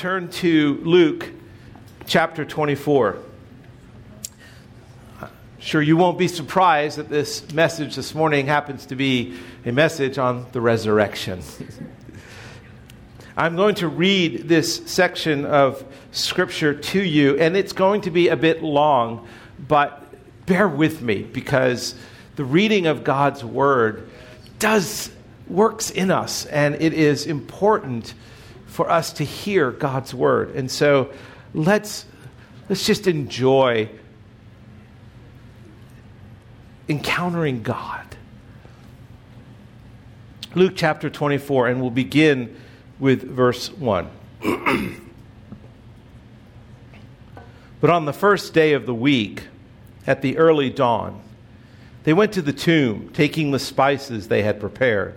turn to Luke chapter 24. Sure, you won't be surprised that this message this morning happens to be a message on the resurrection. I'm going to read this section of Scripture to you, and it's going to be a bit long, but bear with me because the reading of God's Word does works in us, and it is important for us to hear God's word. And so let's, let's just enjoy encountering God. Luke chapter 24, and we'll begin with verse 1. but on the first day of the week, at the early dawn, they went to the tomb, taking the spices they had prepared.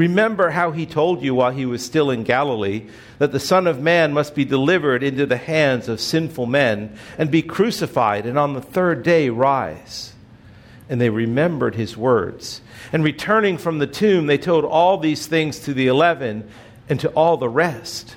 Remember how he told you while he was still in Galilee that the Son of Man must be delivered into the hands of sinful men and be crucified, and on the third day rise. And they remembered his words. And returning from the tomb, they told all these things to the eleven and to all the rest.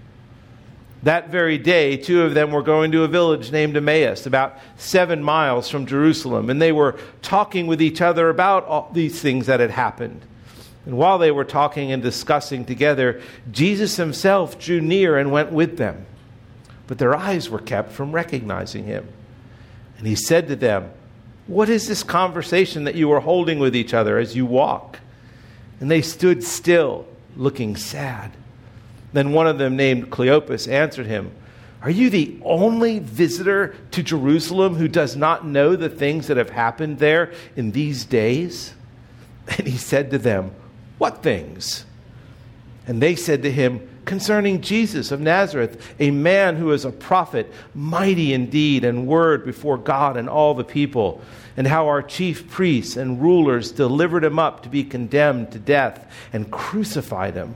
That very day, two of them were going to a village named Emmaus, about seven miles from Jerusalem, and they were talking with each other about all these things that had happened. And while they were talking and discussing together, Jesus himself drew near and went with them. But their eyes were kept from recognizing him. And he said to them, What is this conversation that you are holding with each other as you walk? And they stood still, looking sad. Then one of them, named Cleopas, answered him, Are you the only visitor to Jerusalem who does not know the things that have happened there in these days? And he said to them, What things? And they said to him, Concerning Jesus of Nazareth, a man who is a prophet, mighty in deed and word before God and all the people, and how our chief priests and rulers delivered him up to be condemned to death and crucified him.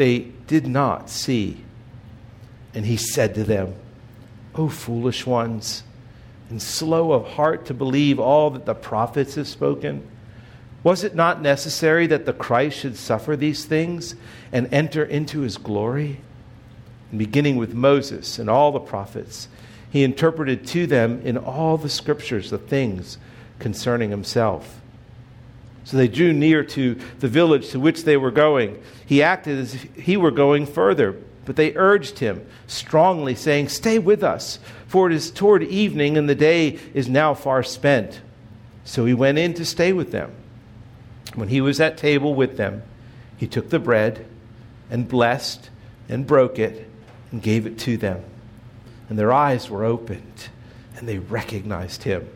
they did not see. And he said to them, O foolish ones, and slow of heart to believe all that the prophets have spoken. Was it not necessary that the Christ should suffer these things and enter into his glory? And beginning with Moses and all the prophets, he interpreted to them in all the scriptures the things concerning himself. So they drew near to the village to which they were going. He acted as if he were going further, but they urged him strongly, saying, Stay with us, for it is toward evening, and the day is now far spent. So he went in to stay with them. When he was at table with them, he took the bread and blessed and broke it and gave it to them. And their eyes were opened, and they recognized him.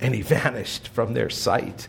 And he vanished from their sight.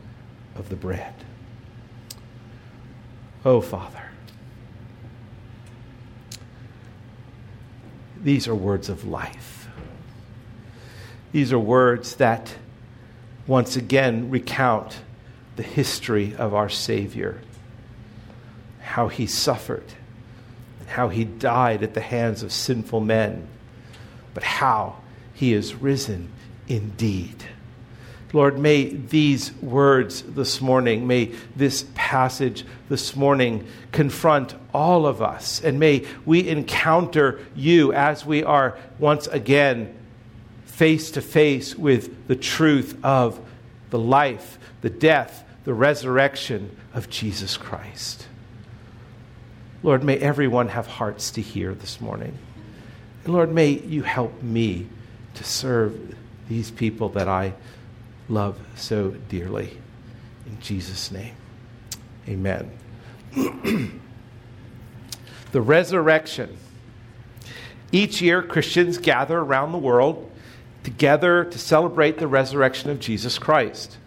of the bread. Oh, Father, these are words of life. These are words that once again recount the history of our Savior, how he suffered, how he died at the hands of sinful men, but how he is risen indeed. Lord, may these words this morning, may this passage this morning confront all of us, and may we encounter you as we are once again face to face with the truth of the life, the death, the resurrection of Jesus Christ. Lord, may everyone have hearts to hear this morning. And Lord, may you help me to serve these people that I love so dearly. In Jesus' name, amen. the resurrection. Each year, Christians gather around the world together to celebrate the resurrection of Jesus Christ.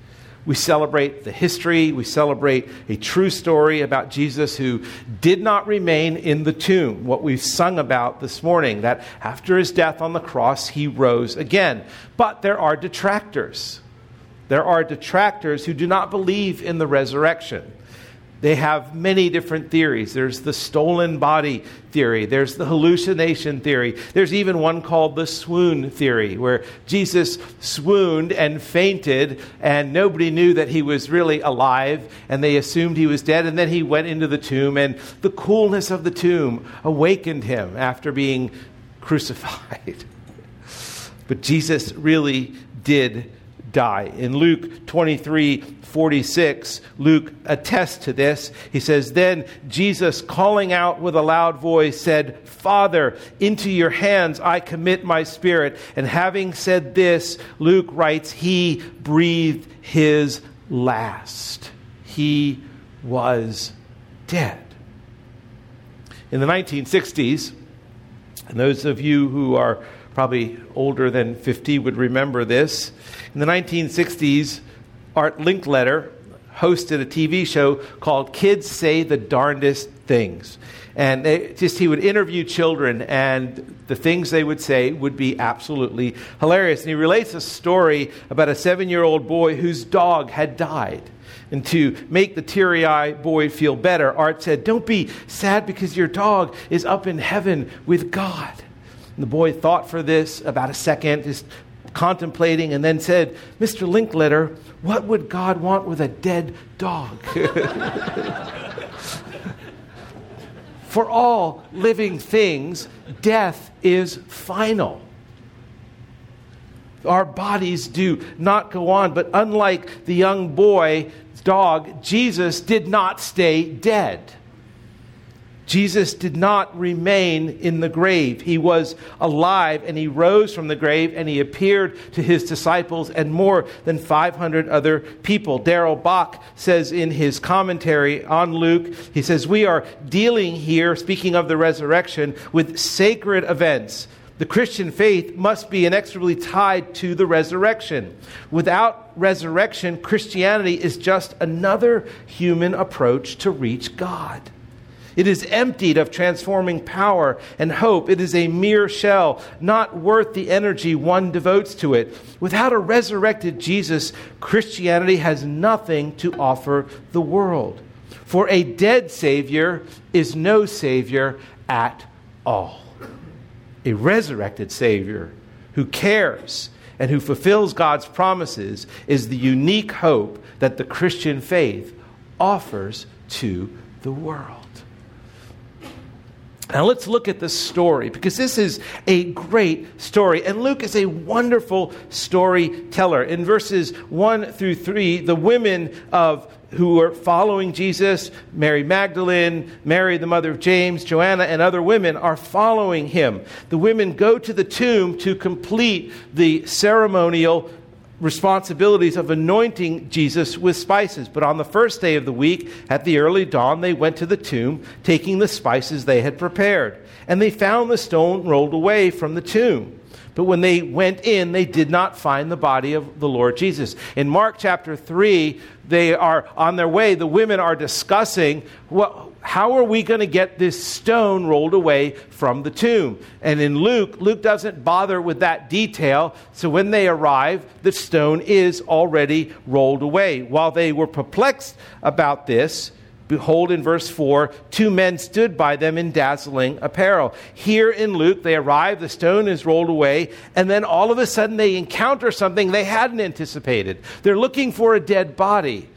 We celebrate the history, we celebrate a true story about Jesus who did not remain in the tomb, what we've sung about this morning, that after his death on the cross, he rose again. But there are detractors. There are detractors who do not believe in the resurrection. They have many different theories. There's the stolen body theory, there's the hallucination theory, there's even one called the swoon theory, where Jesus swooned and fainted, and nobody knew that he was really alive, and they assumed he was dead, and then he went into the tomb, and the coolness of the tomb awakened him after being crucified. but Jesus really did die. In Luke 23 46, Luke attests to this. He says, Then Jesus, calling out with a loud voice, said, Father, into your hands I commit my spirit. And having said this, Luke writes, He breathed his last. He was dead. In the 1960s, and those of you who are probably older than 50 would remember this. In the 1960s, Art Linkletter hosted a TV show called Kids Say the Darndest Things. And just he would interview children, and the things they would say would be absolutely hilarious. And he relates a story about a seven year old boy whose dog had died. And to make the teary eyed boy feel better, Art said, Don't be sad because your dog is up in heaven with God. And the boy thought for this about a second, just contemplating, and then said, Mr. Linkletter, what would God want with a dead dog? for all living things, death is final. Our bodies do not go on, but unlike the young boy's dog, Jesus did not stay dead. Jesus did not remain in the grave. He was alive and he rose from the grave and he appeared to his disciples and more than 500 other people. Darrell Bock says in his commentary on Luke, he says, We are dealing here, speaking of the resurrection, with sacred events. The Christian faith must be inexorably tied to the resurrection. Without resurrection, Christianity is just another human approach to reach God. It is emptied of transforming power and hope. It is a mere shell, not worth the energy one devotes to it. Without a resurrected Jesus, Christianity has nothing to offer the world. For a dead Savior is no Savior at all. A resurrected Savior who cares and who fulfills God's promises is the unique hope that the Christian faith offers to the world. Now let's look at this story because this is a great story. And Luke is a wonderful storyteller. In verses 1 through 3, the women of who are following Jesus, Mary Magdalene, Mary, the mother of James, Joanna, and other women are following him. The women go to the tomb to complete the ceremonial responsibilities of anointing Jesus with spices. But on the first day of the week, at the early dawn, they went to the tomb, taking the spices they had prepared. And they found the stone rolled away from the tomb. But when they went in, they did not find the body of the Lord Jesus. In Mark chapter 3, they are on their way. The women are discussing what, how are we going to get this stone rolled away from the tomb? And in Luke, Luke doesn't bother with that detail. So when they arrive, the stone is already rolled away. While they were perplexed about this, Behold, in verse 4, two men stood by them in dazzling apparel. Here in Luke, they arrive, the stone is rolled away, and then all of a sudden they encounter something they hadn't anticipated. They're looking for a dead body.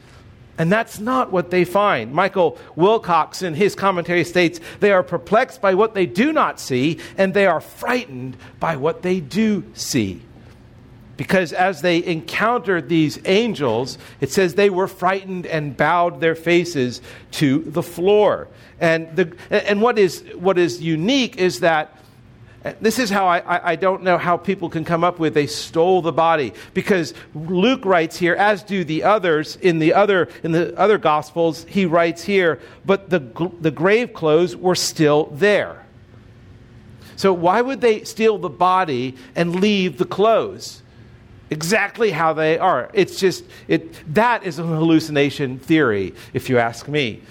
And that's not what they find. Michael Wilcock, in his commentary, states they are perplexed by what they do not see, and they are frightened by what they do see. Because as they encountered these angels, it says they were frightened and bowed their faces to the floor. And, the, and what, is, what is unique is that this is how I, I, don't know how people can come up with they stole the body. Because luke writes here as do the others in the other in the other gospels he writes here but the, the grave clothes were still there. So why would they steal the body and leave the clothes exactly how they are. It's just, it, that is a hallucination theory, if you ask me.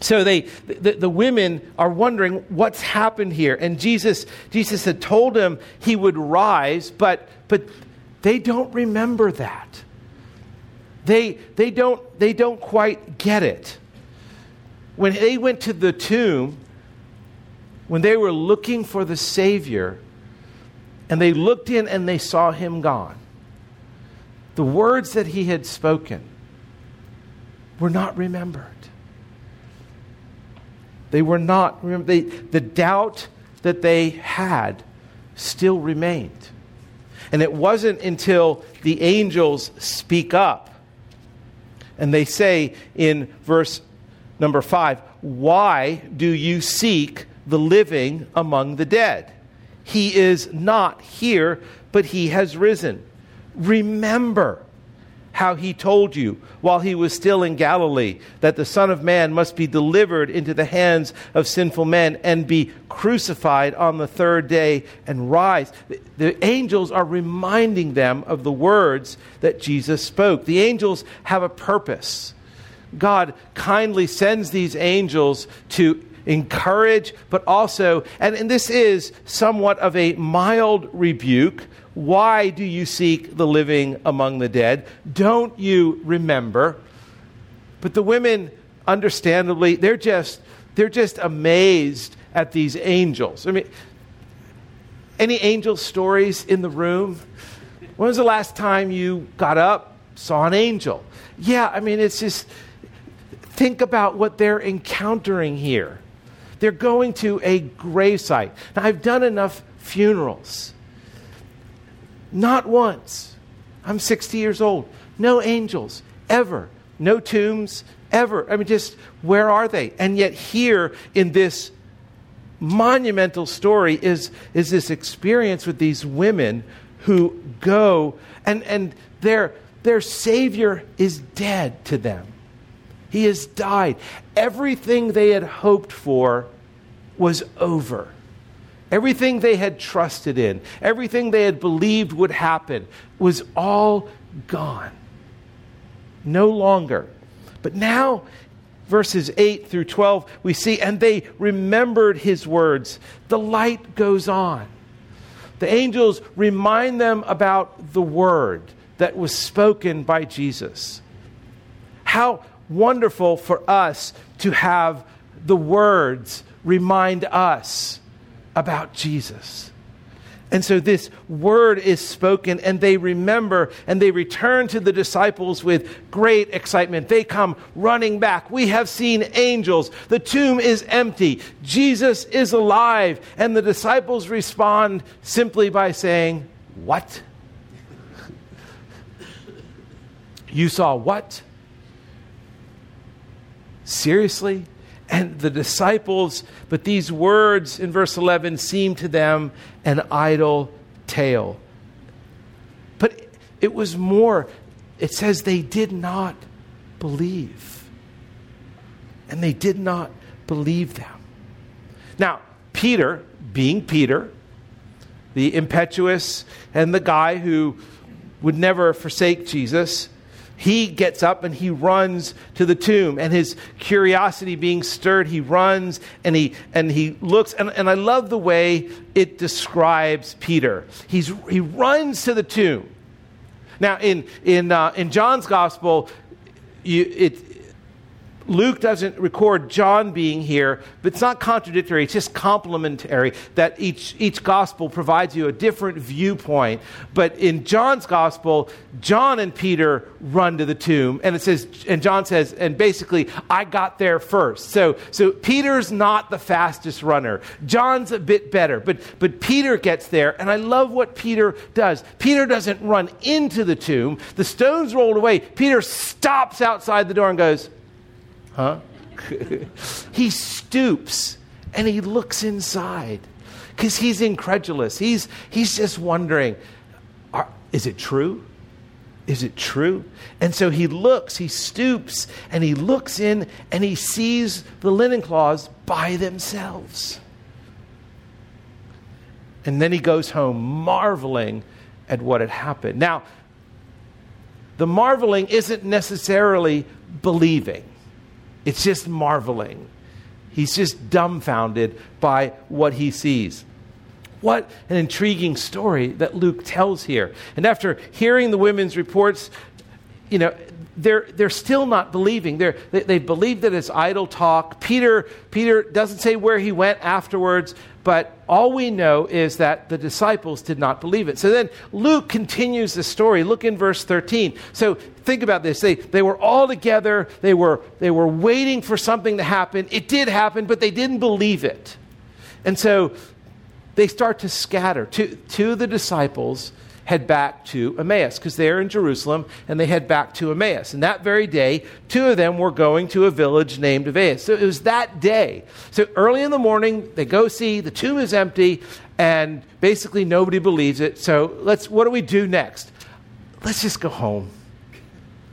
So they, the, the, women are wondering what's happened here. And Jesus, Jesus had told them he would rise, but, but they don't remember that. They, they, don't, they don't quite get it. When they went to the tomb, when they were looking for the Savior, and they looked in and they saw him gone. The words that he had spoken were not remembered. They were not, they, the doubt that they had still remained. And it wasn't until the angels speak up and they say in verse number five, Why do you seek the living among the dead? He is not here, but he has risen. Remember how he told you while he was still in Galilee that the Son of Man must be delivered into the hands of sinful men and be crucified on the third day and rise. The angels are reminding them of the words that Jesus spoke. The angels have a purpose. God kindly sends these angels to encourage, but also, and, and this is somewhat of a mild rebuke. Why do you seek the living among the dead? Don't you remember? But the women, understandably, they're just, they're just amazed at these angels. I mean, any angel stories in the room? When was the last time you got up, saw an angel? Yeah, I mean, it's just, think about what they're encountering here. They're going to a gravesite. Now, I've done enough funerals. Not once. I'm 60 years old. No angels, ever. No tombs, ever. I mean, just where are they? And yet, here in this monumental story is, is this experience with these women who go and, and their, their Savior is dead to them. He has died. Everything they had hoped for was over. Everything they had trusted in, everything they had believed would happen, was all gone. No longer. But now, verses 8 through 12, we see, and they remembered his words. The light goes on. The angels remind them about the word that was spoken by Jesus. How wonderful for us to have the words remind us about Jesus. And so this word is spoken, and they remember and they return to the disciples with great excitement. They come running back. We have seen angels. The tomb is empty. Jesus is alive. And the disciples respond simply by saying, What? you saw what? Seriously? And the disciples, but these words in verse 11 seem to them an idle tale. But it was more. It says they did not believe. And they did not believe them. Now, Peter, being Peter, the impetuous and the guy who would never forsake Jesus, he gets up and he runs to the tomb and his curiosity being stirred he runs and he and he looks and, and i love the way it describes peter. He's, he runs to the tomb. Now in in uh, in john's gospel you, it, Luke doesn't record John being here, but it's not contradictory, it's just complementary that each, each gospel provides you a different viewpoint. But in John's gospel, John and Peter run to the tomb, and it says, and John says, and basically, I got there first. So, so Peter's not the fastest runner. John's a bit better, but, but Peter gets there, and I love what Peter does. Peter doesn't run into the tomb, the stone's rolled away. Peter stops outside the door and goes, Huh? he stoops and he looks inside because he's incredulous. He's, he's just wondering are, is it true? Is it true? And so he looks, he stoops, and he looks in and he sees the linen cloths by themselves. And then he goes home marveling at what had happened. Now, the marveling isn't necessarily believing. It's just marveling. He's just dumbfounded by what he sees. What an intriguing story that Luke tells here. And after hearing the women's reports, you know, they're, they're still not believing. They're, they, they believe that it's idle talk. Peter, Peter doesn't say where he went afterwards, but all we know is that the disciples did not believe it. So then Luke continues the story. Look in verse 13. So think about this. They, they were all together, they were, they were waiting for something to happen. It did happen, but they didn't believe it. And so they start to scatter. Two of the disciples head back to Emmaus because they're in Jerusalem and they head back to Emmaus. And that very day, two of them were going to a village named Emmaus. So it was that day. So early in the morning, they go see the tomb is empty and basically nobody believes it. So let's, what do we do next? Let's just go home.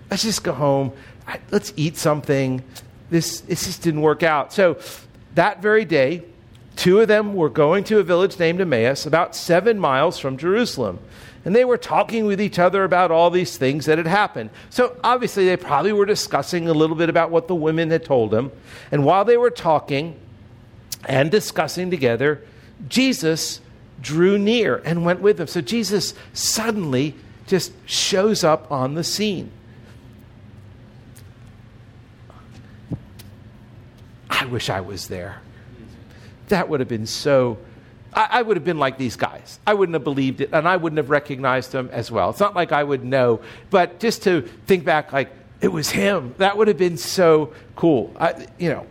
Let's just go home. Let's eat something. This, this just didn't work out. So that very day, two of them were going to a village named Emmaus, about seven miles from Jerusalem and they were talking with each other about all these things that had happened. So obviously, they probably were discussing a little bit about what the women had told them. And while they were talking and discussing together, Jesus drew near and went with them. So Jesus suddenly just shows up on the scene. I wish I was there. That would have been so I, I, would have been like these guys. I wouldn't have believed it, and I wouldn't have recognized them as well. It's not like I would know, but just to think back, like, it was him. That would have been so cool. I, you know,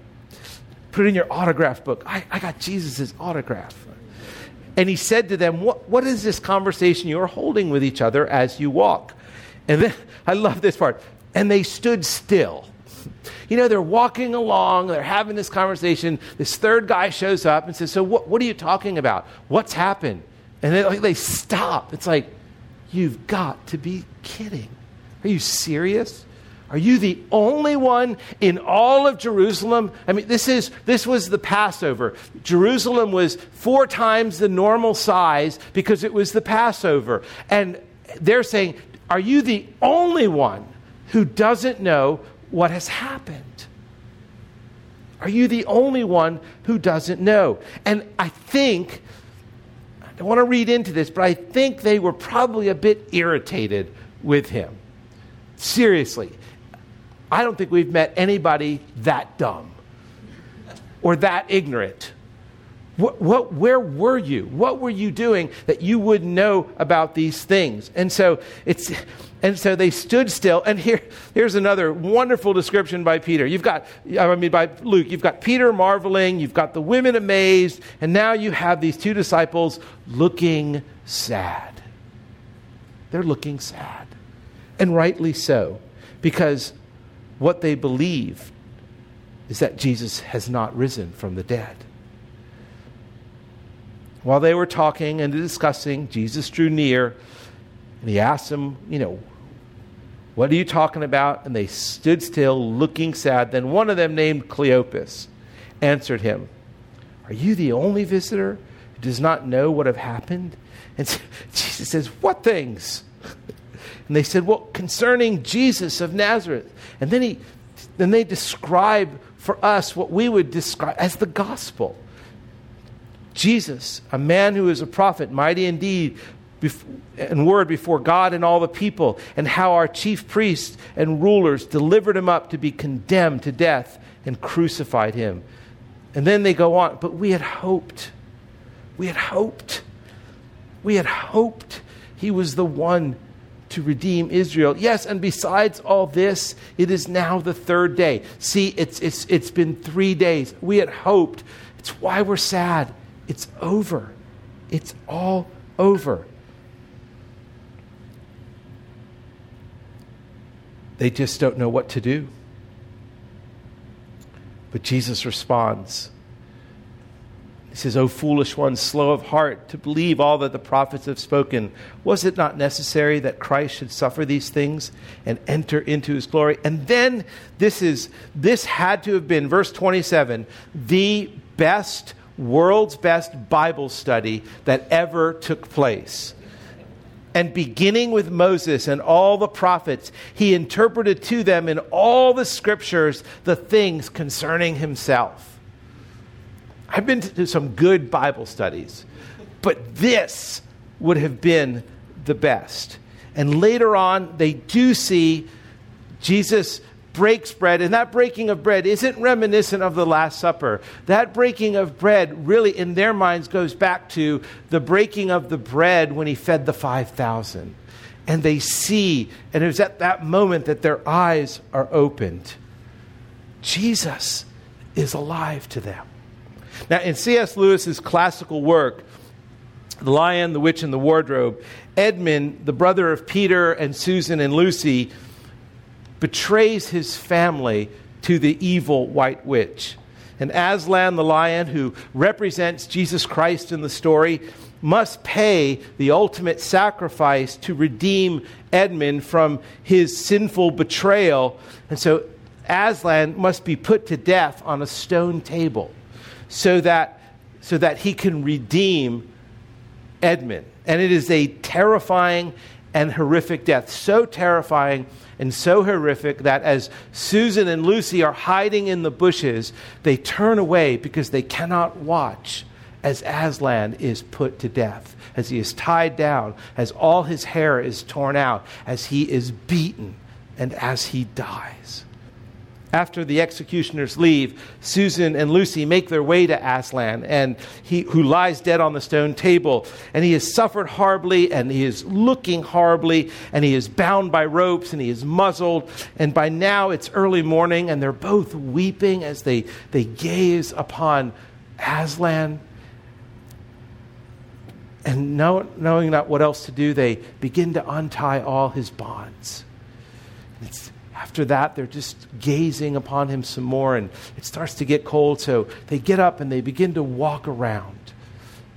put it in your autograph book. I, I got Jesus' autograph. And he said to them, what, what is this conversation you are holding with each other as you walk? And then, I love this part. And they stood still you know, they're walking along, they're having this conversation. This third guy shows up and says, So, what, what are you talking about? What's happened? And they, like, they stop. It's like, You've got to be kidding. Are you serious? Are you the only one in all of Jerusalem? I mean, this, is, this was the Passover. Jerusalem was four times the normal size because it was the Passover. And they're saying, Are you the only one who doesn't know what has happened? Are you the only one who doesn't know? And I think, I don't want to read into this, but I think they were probably a bit irritated with him. Seriously. I don't think we've met anybody that dumb or that ignorant. What, what, where were you? What were you doing that you would know about these things? And so it's and so they stood still. And here, here's another wonderful description by Peter. You've got, I mean, by Luke, you've got Peter marveling, you've got the women amazed, and now you have these two disciples looking sad. They're looking sad. And rightly so, because what they believe is that Jesus has not risen from the dead. While they were talking and discussing, Jesus drew near and he asked them, you know, what are you talking about? And they stood still, looking sad. Then one of them, named Cleopas, answered him, Are you the only visitor who does not know what have happened? And Jesus says, What things? And they said, Well, concerning Jesus of Nazareth. And then, he, then they describe for us what we would describe as the gospel. Jesus, a man who is a prophet, mighty indeed, and word before God and all the people, and how our chief priests and rulers delivered him up to be condemned to death and crucified him. And then they go on, but we had hoped. We had hoped. We had hoped he was the one to redeem Israel. Yes, and besides all this, it is now the third day. See, it's, it's, it's been three days. We had hoped. It's why we're sad. It's over. It's all over. They just don't know what to do. But Jesus responds. He says, O foolish ones, slow of heart to believe all that the prophets have spoken. Was it not necessary that Christ should suffer these things and enter into his glory? And then this is this had to have been verse 27, the best world's best Bible study that ever took place. And beginning with Moses and all the prophets, he interpreted to them in all the scriptures the things concerning himself. I've been to some good Bible studies, but this would have been the best. And later on, they do see Jesus breaks bread, and that breaking of bread isn't reminiscent of the Last Supper. That breaking of bread really, in their minds, goes back to the breaking of the bread when he fed the 5,000. And they see, and it was at that moment that their eyes are opened. Jesus is alive to them. Now, in C.S. Lewis's classical work, The Lion, the Witch, and the Wardrobe, Edmund, the brother of Peter and Susan and Lucy, betrays his family to the evil white witch. And Aslan the lion, who represents Jesus Christ in the story, must pay the ultimate sacrifice to redeem Edmund from his sinful betrayal. And so Aslan must be put to death on a stone table so that, so that he can redeem Edmund. And it is a terrifying and horrific death. So terrifying and so horrific that as Susan and Lucy are hiding in the bushes, they turn away because they cannot watch as Aslan is put to death, as he is tied down, as all his hair is torn out, as he is beaten, and as he dies. After the executioners leave, Susan and Lucy make their way to Aslan, and he, who lies dead on the stone table. And he has suffered horribly, and he is looking horribly, and he is bound by ropes, and he is muzzled. And by now it's early morning, and they're both weeping as they, they gaze upon Aslan. And know, knowing not what else to do, they begin to untie all his bonds. It's after that, they're just gazing upon him some more, and it starts to get cold. So they get up and they begin to walk around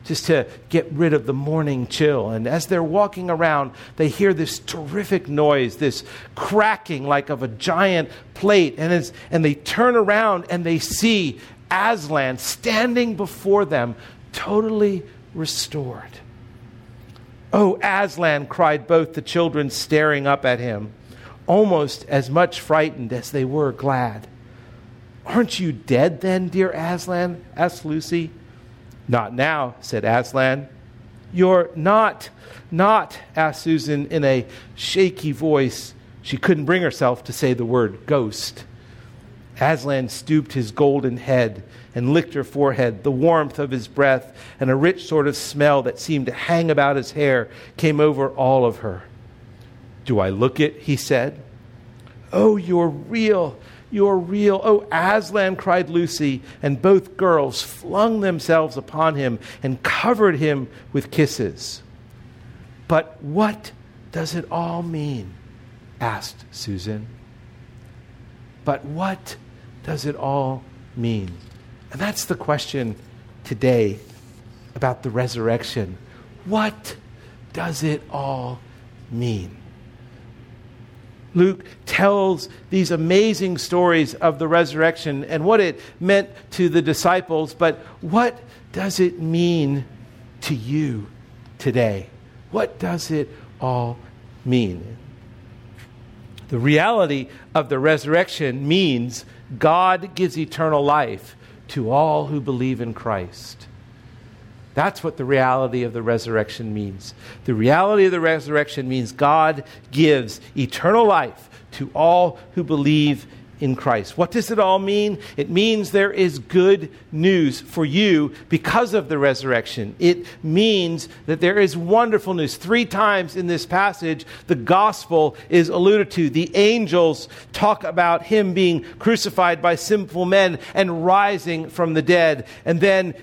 just to get rid of the morning chill. And as they're walking around, they hear this terrific noise, this cracking like of a giant plate. And, and they turn around and they see Aslan standing before them, totally restored. Oh, Aslan, cried both the children, staring up at him almost as much frightened as they were glad. Aren't you dead then, dear Aslan? asked Lucy. Not now, said Aslan. You're not, not, asked Susan in a shaky voice. She couldn't bring herself to say the word ghost. Aslan stooped his golden head and licked her forehead. The warmth of his breath and a rich sort of smell that seemed to hang about his hair came over all of her. Do I look it? He said. Oh, you're real. You're real. Oh, Aslan, cried Lucy, and both girls flung themselves upon him and covered him with kisses. But what does it all mean? asked Susan. But what does it all mean? And that's the question today about the resurrection. What does it all mean? Luke tells these amazing stories of the resurrection and what it meant to the disciples, but what does it mean to you today? What does it all mean? The reality of the resurrection means God gives eternal life to all who believe in Christ. That's what the reality of the resurrection means. The reality of the resurrection means God gives eternal life to all who believe in Christ. What does it all mean? It means there is good news for you because of the resurrection. It means that there is wonderful news. Three times in this passage, the gospel is alluded to. The angels talk about him being crucified by sinful men and rising from the dead. And then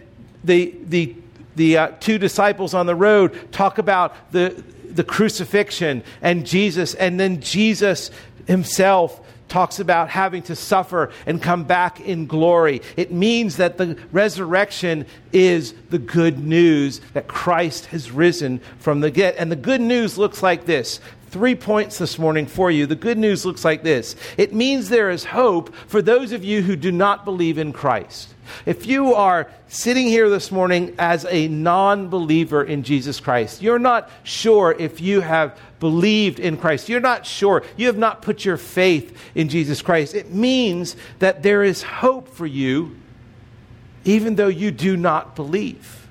the, the, the uh, two disciples on the road talk about the, the crucifixion and Jesus, and then Jesus himself talks about having to suffer and come back in glory. It means that the resurrection is the good news that Christ has risen from the dead. And the good news looks like this. Three points this morning for you. The good news looks like this. It means there is hope for those of you who do not believe in Christ. If you are sitting here this morning as a non believer in Jesus Christ, you're not sure if you have believed in Christ, you're not sure, you have not put your faith in Jesus Christ, it means that there is hope for you even though you do not believe.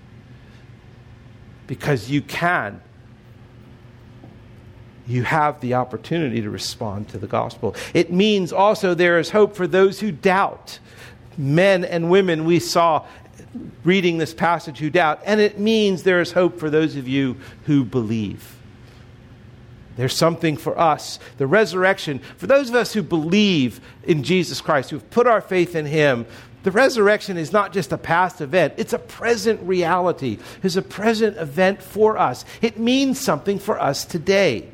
Because you can. You have the opportunity to respond to the gospel. It means also there is hope for those who doubt. Men and women we saw reading this passage who doubt. And it means there is hope for those of you who believe. There's something for us. The resurrection, for those of us who believe in Jesus Christ, who've put our faith in Him, the resurrection is not just a past event, it's a present reality. It's a present event for us. It means something for us today.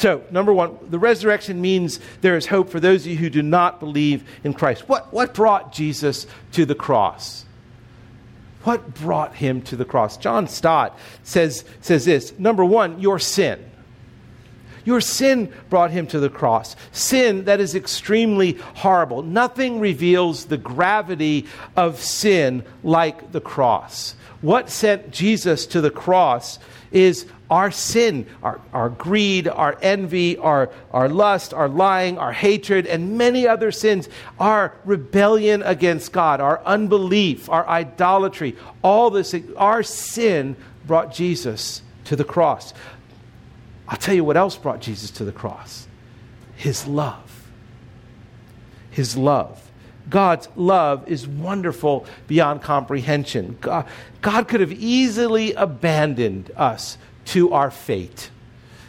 So, number one, the resurrection means there is hope for those of you who do not believe in Christ. What, what brought Jesus to the cross? What brought him to the cross? John Stott says, says this Number one, your sin. Your sin brought him to the cross. Sin that is extremely horrible. Nothing reveals the gravity of sin like the cross. What sent Jesus to the cross is our sin, our, our greed, our envy, our, our lust, our lying, our hatred, and many other sins, our rebellion against God, our unbelief, our idolatry, all this, our sin brought Jesus to the cross. I'll tell you what else brought Jesus to the cross His love. His love. God's love is wonderful beyond comprehension. God, God could have easily abandoned us to our fate.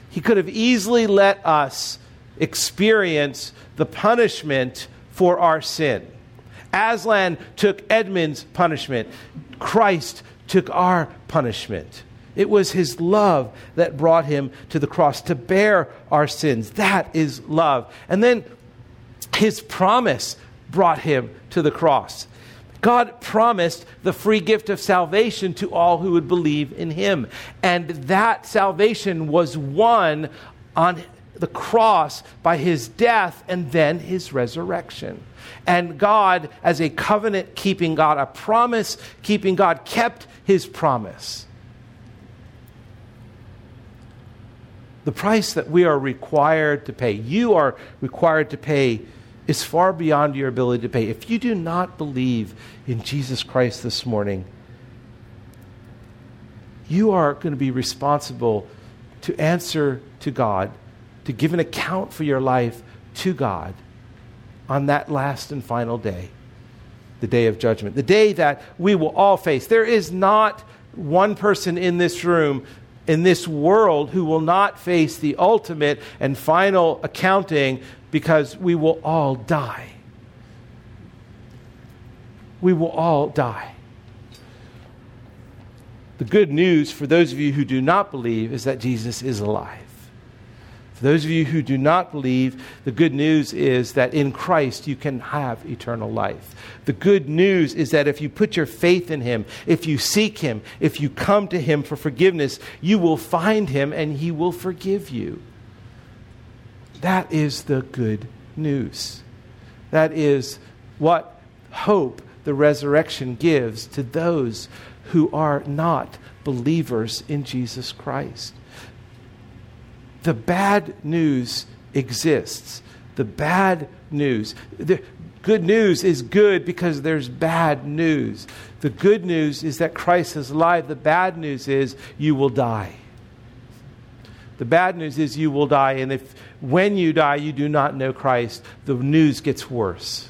He could have easily let us experience the punishment for our sin. Aslan took Edmund's punishment, Christ took our punishment. It was his love that brought him to the cross to bear our sins. That is love. And then his promise brought him to the cross. God promised the free gift of salvation to all who would believe in him. And that salvation was won on the cross by his death and then his resurrection. And God, as a covenant keeping God, a promise keeping God, kept his promise. The price that we are required to pay, you are required to pay is far beyond your ability to pay. If you do not believe in Jesus Christ this morning, you are going to be responsible to answer to God, to give an account for your life to God on that last and final day, the day of judgment, the day that we will all face. There is not one person in this room in this world who will not face the ultimate and final accounting because we will all die. We will all die. The good news for those of you who do not believe is that Jesus is alive. For those of you who do not believe, the good news is that in Christ you can have eternal life. The good news is that if you put your faith in Him, if you seek Him, if you come to Him for forgiveness, you will find Him and He will forgive you. That is the good news. That is what hope the resurrection gives to those who are not believers in Jesus Christ. The bad news exists. The bad news. The good news is good because there's bad news. The good news is that Christ is alive. The bad news is you will die. The bad news is you will die. And if when you die you do not know Christ, the news gets worse.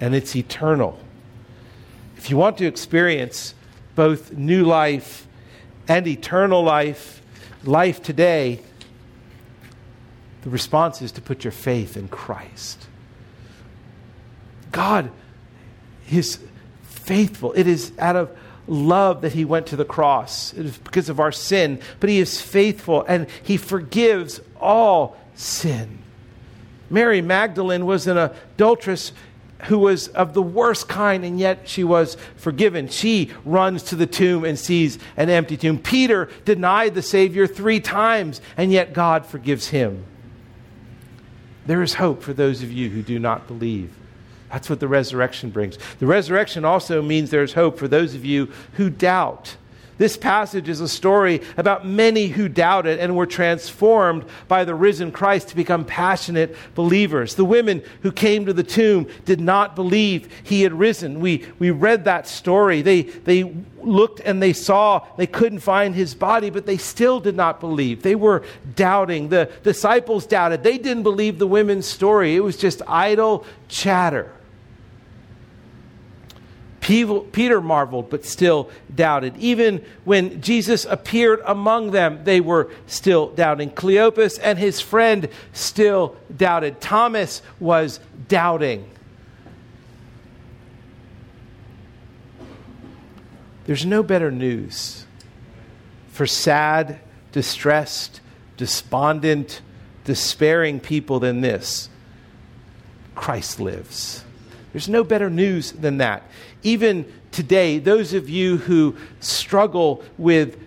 And it's eternal. If you want to experience both new life and eternal life, life today, the response is to put your faith in Christ. God is faithful. It is out of love that he went to the cross. It is because of our sin, but he is faithful and he forgives all sin. Mary Magdalene was an adulteress who was of the worst kind, and yet she was forgiven. She runs to the tomb and sees an empty tomb. Peter denied the Savior three times, and yet God forgives him. There is hope for those of you who do not believe. That's what the resurrection brings. The resurrection also means there's hope for those of you who doubt. This passage is a story about many who doubted and were transformed by the risen Christ to become passionate believers. The women who came to the tomb did not believe he had risen. We, we read that story. They, they looked and they saw, they couldn't find his body, but they still did not believe. They were doubting. The disciples doubted. They didn't believe the women's story, it was just idle chatter. Peter marveled, but still doubted. Even when Jesus appeared among them, they were still doubting. Cleopas and his friend still doubted. Thomas was doubting. There's no better news for sad, distressed, despondent, despairing people than this Christ lives. There's no better news than that even today, those of you who struggle with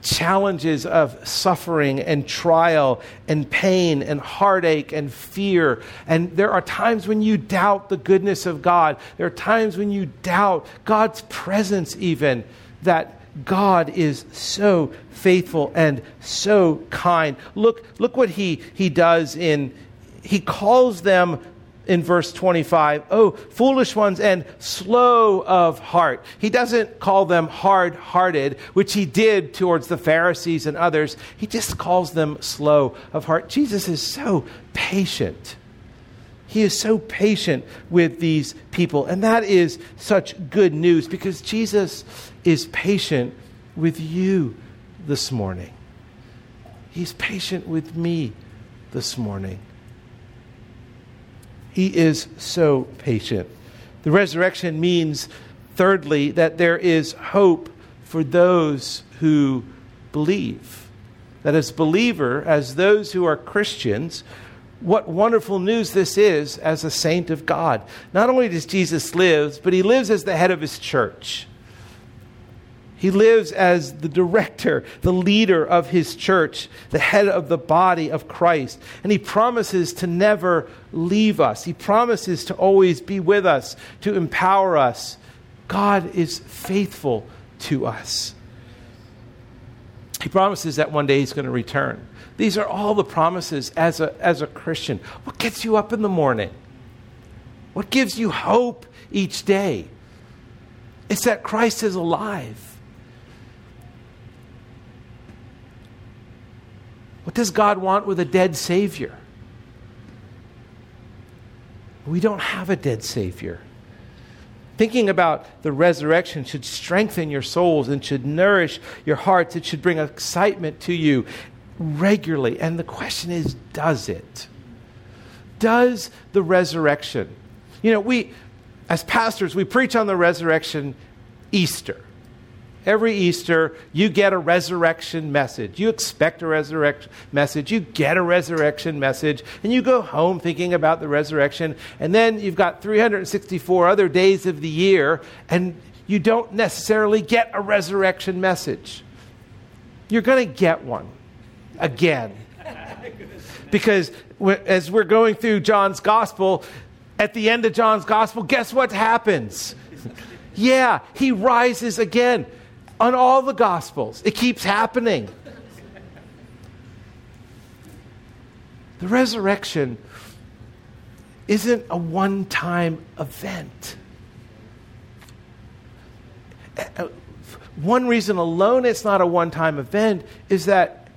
challenges of suffering and trial and pain and heartache and fear. And there are times when you doubt the goodness of God. There are times when you doubt God's presence, even that God is so faithful and so kind. Look, look what he, he does in, he calls them in verse 25, oh, foolish ones and slow of heart. He doesn't call them hard hearted, which he did towards the Pharisees and others. He just calls them slow of heart. Jesus is so patient. He is so patient with these people. And that is such good news because Jesus is patient with you this morning. He's patient with me this morning. He is so patient. The resurrection means, thirdly, that there is hope for those who believe. That as believer, as those who are Christians, what wonderful news this is as a saint of God. Not only does Jesus live, but he lives as the head of his church. He lives as the director, the leader of his church, the head of the body of Christ. And he promises to never leave us. He promises to always be with us, to empower us. God is faithful to us. He promises that one day he's going to return. These are all the promises as a, as a Christian. What gets you up in the morning? What gives you hope each day? It's that Christ is alive. What does God want with a dead Savior? We don't have a dead Savior. Thinking about the resurrection should strengthen your souls and should nourish your hearts. It should bring excitement to you regularly. And the question is does it? Does the resurrection? You know, we, as pastors, we preach on the resurrection Easter. Every Easter, you get a resurrection message. You expect a resurrection message. You get a resurrection message, and you go home thinking about the resurrection. And then you've got 364 other days of the year, and you don't necessarily get a resurrection message. You're going to get one again. because as we're going through John's gospel, at the end of John's gospel, guess what happens? Yeah, he rises again on all the Gospels. It keeps happening. The resurrection isn't a one time event. One reason alone it's not a one time event is that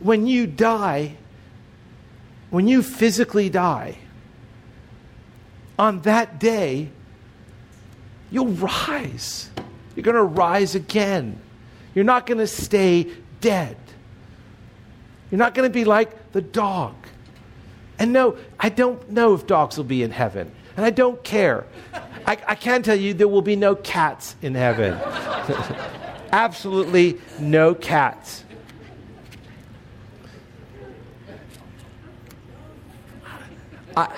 when you die, when you physically die, on that day, you'll rise. You're going to rise again. You're not going to stay dead. You're not going to be like the dog. And no, I don't know if dogs will be in heaven, and I don't care. I, I can tell you there will be no cats in heaven. Absolutely no cats. I,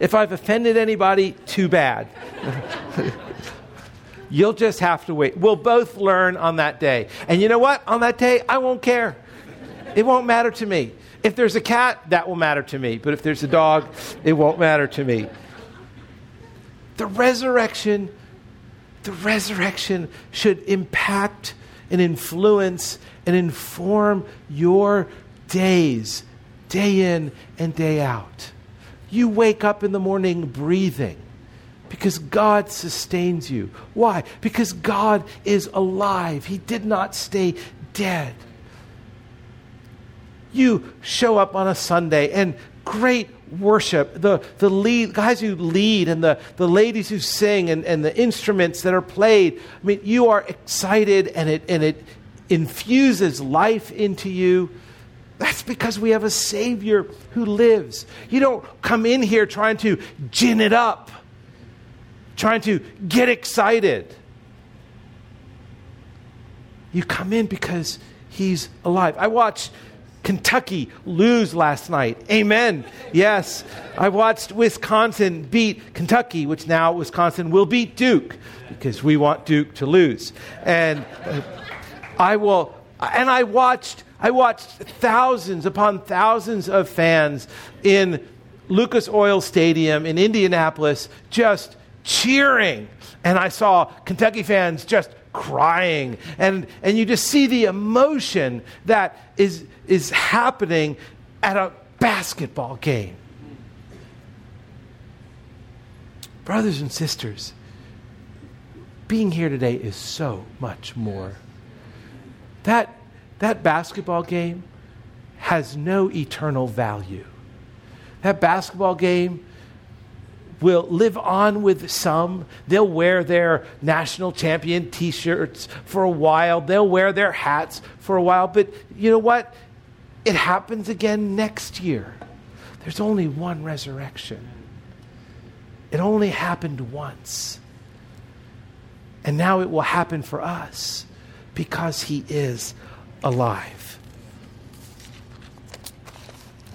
if I've offended anybody, too bad. You'll just have to wait. We'll both learn on that day. And you know what? On that day, I won't care. It won't matter to me. If there's a cat, that will matter to me. But if there's a dog, it won't matter to me. The resurrection, the resurrection should impact and influence and inform your days, day in and day out. You wake up in the morning breathing because God sustains you. Why? Because God is alive. He did not stay dead. You show up on a Sunday and great worship, the, the lead, guys who lead and the, the ladies who sing and, and the instruments that are played. I mean, you are excited and it, and it infuses life into you. That's because we have a Savior who lives. You don't come in here trying to gin it up trying to get excited. You come in because he's alive. I watched Kentucky lose last night. Amen. Yes. I watched Wisconsin beat Kentucky, which now Wisconsin will beat Duke because we want Duke to lose. And uh, I will and I watched I watched thousands upon thousands of fans in Lucas Oil Stadium in Indianapolis just cheering. And I saw Kentucky fans just crying. And, and you just see the emotion that is, is happening at a basketball game. Brothers and sisters, being here today is so much more. That, that basketball game has no eternal value. That basketball game will live on with some. They'll wear their national champion t shirts for a while, they'll wear their hats for a while. But you know what? It happens again next year. There's only one resurrection, it only happened once. And now it will happen for us because he is alive.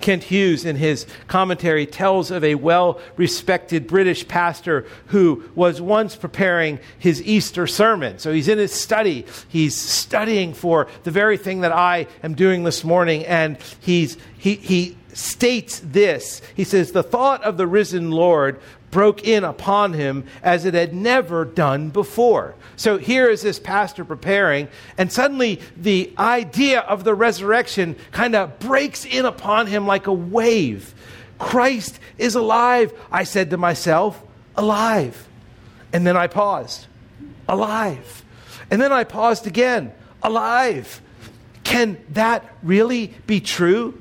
Kent Hughes, in his commentary, tells of a well respected British pastor who was once preparing his Easter sermon. So he's in his study. He's studying for the very thing that I am doing this morning. And he's, he, he states this He says, The thought of the risen Lord broke in upon him as it had never done before. So here is this pastor preparing, and suddenly the idea of the resurrection kind of breaks in upon him like a wave. Christ is alive, I said to myself, alive. And then I paused, alive. And then I paused again, alive. Can that really be true?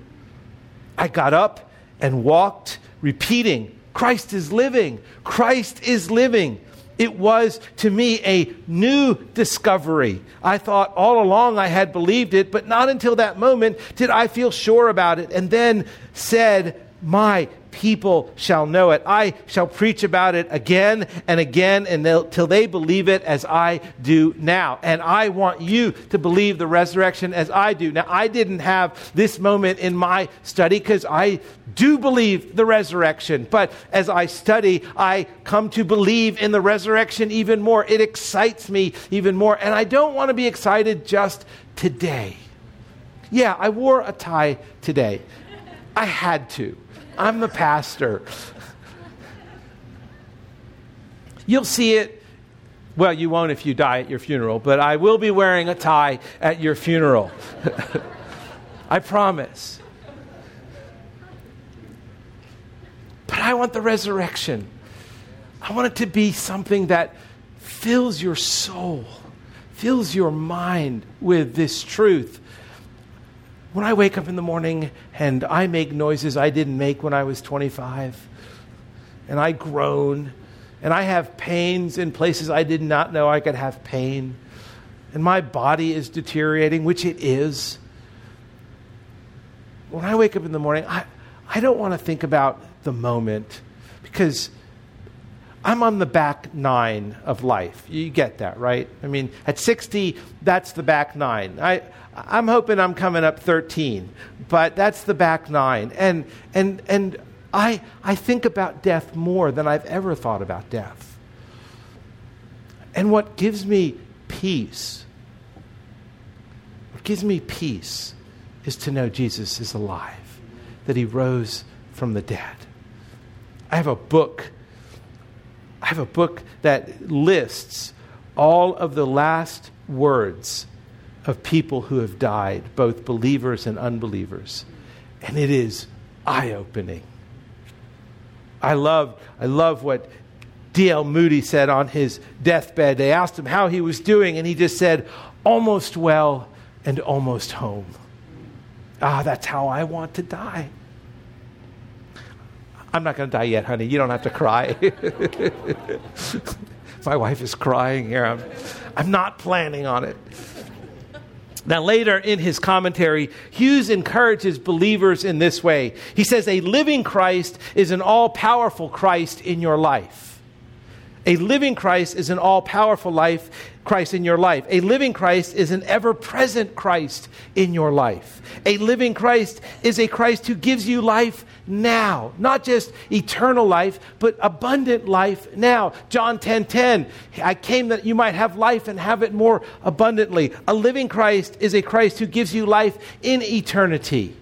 I got up and walked, repeating, Christ is living. Christ is living. It was to me a new discovery. I thought all along I had believed it, but not until that moment did I feel sure about it. And then said, My people shall know it. I shall preach about it again and again until they believe it as I do now. And I want you to believe the resurrection as I do. Now, I didn't have this moment in my study because I do believe the resurrection. But as I study, I come to believe in the resurrection even more. It excites me even more. And I don't want to be excited just today. Yeah, I wore a tie today. I had to. I'm the pastor. You'll see it Well, you won't if you die at your funeral, but I will be wearing a tie at your funeral. I promise. But I want the resurrection. I want it to be something that fills your soul, fills your mind with this truth. When I wake up in the morning and I make noises I didn't make when I was 25, and I groan, and I have pains in places I did not know I could have pain, and my body is deteriorating, which it is. When I wake up in the morning, I, I don't want to think about the moment because I'm on the back nine of life. You get that, right? I mean, at 60, that's the back nine. I, I'm hoping I'm coming up 13, but that's the back nine. And, and, and I, I think about death more than I've ever thought about death. And what gives me peace, what gives me peace is to know Jesus is alive, that he rose from the dead. I have a book. I have a book that lists all of the last words of people who have died, both believers and unbelievers. And it is eye opening. I love, I love what D.L. Moody said on his deathbed. They asked him how he was doing, and he just said, almost well and almost home. Ah, that's how I want to die. I'm not going to die yet, honey. You don't have to cry. My wife is crying here. I'm, I'm not planning on it. Now, later in his commentary, Hughes encourages believers in this way. He says, A living Christ is an all powerful Christ in your life. A living Christ is an all powerful life, Christ in your life. A living Christ is an ever present Christ in your life. A living Christ is a Christ who gives you life now, not just eternal life, but abundant life now. John 10 10, I came that you might have life and have it more abundantly. A living Christ is a Christ who gives you life in eternity.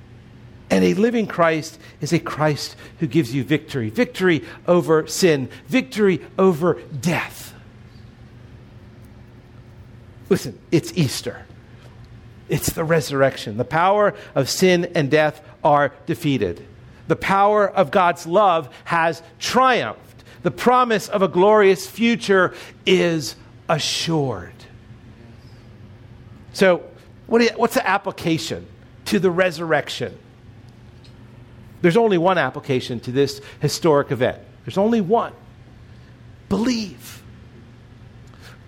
And a living Christ is a Christ who gives you victory victory over sin, victory over death. Listen, it's Easter. It's the resurrection. The power of sin and death are defeated. The power of God's love has triumphed. The promise of a glorious future is assured. So, what you, what's the application to the resurrection? There's only one application to this historic event. There's only one. Believe.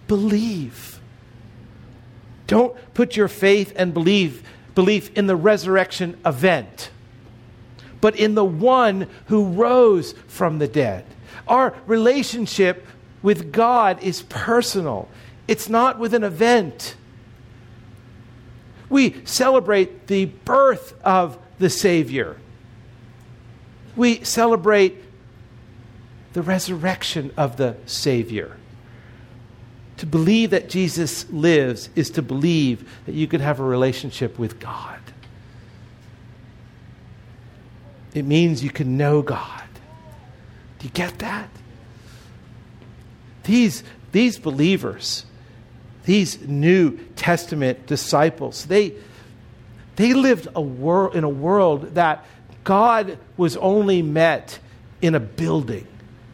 Believe. Don't put your faith and believe, belief in the resurrection event but in the one who rose from the dead. Our relationship with God is personal, it's not with an event. We celebrate the birth of the Savior. We celebrate the resurrection of the Savior. To believe that Jesus lives is to believe that you can have a relationship with God. It means you can know God. Do you get that? These, these believers, these New Testament disciples, they, they lived a wor- in a world that God was only met in a building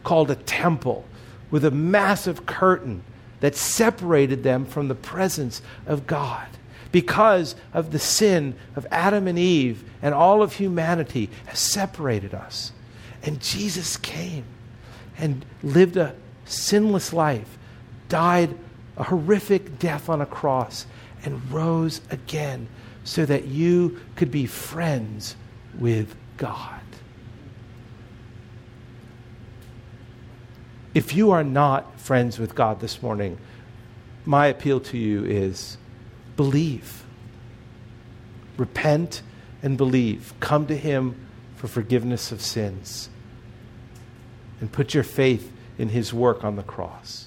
called a temple with a massive curtain that separated them from the presence of God because of the sin of Adam and Eve and all of humanity has separated us. And Jesus came and lived a sinless life, died a horrific death on a cross, and rose again so that you could be friends with God. If you are not friends with God this morning, my appeal to you is believe. Repent and believe. Come to Him for forgiveness of sins. And put your faith in His work on the cross.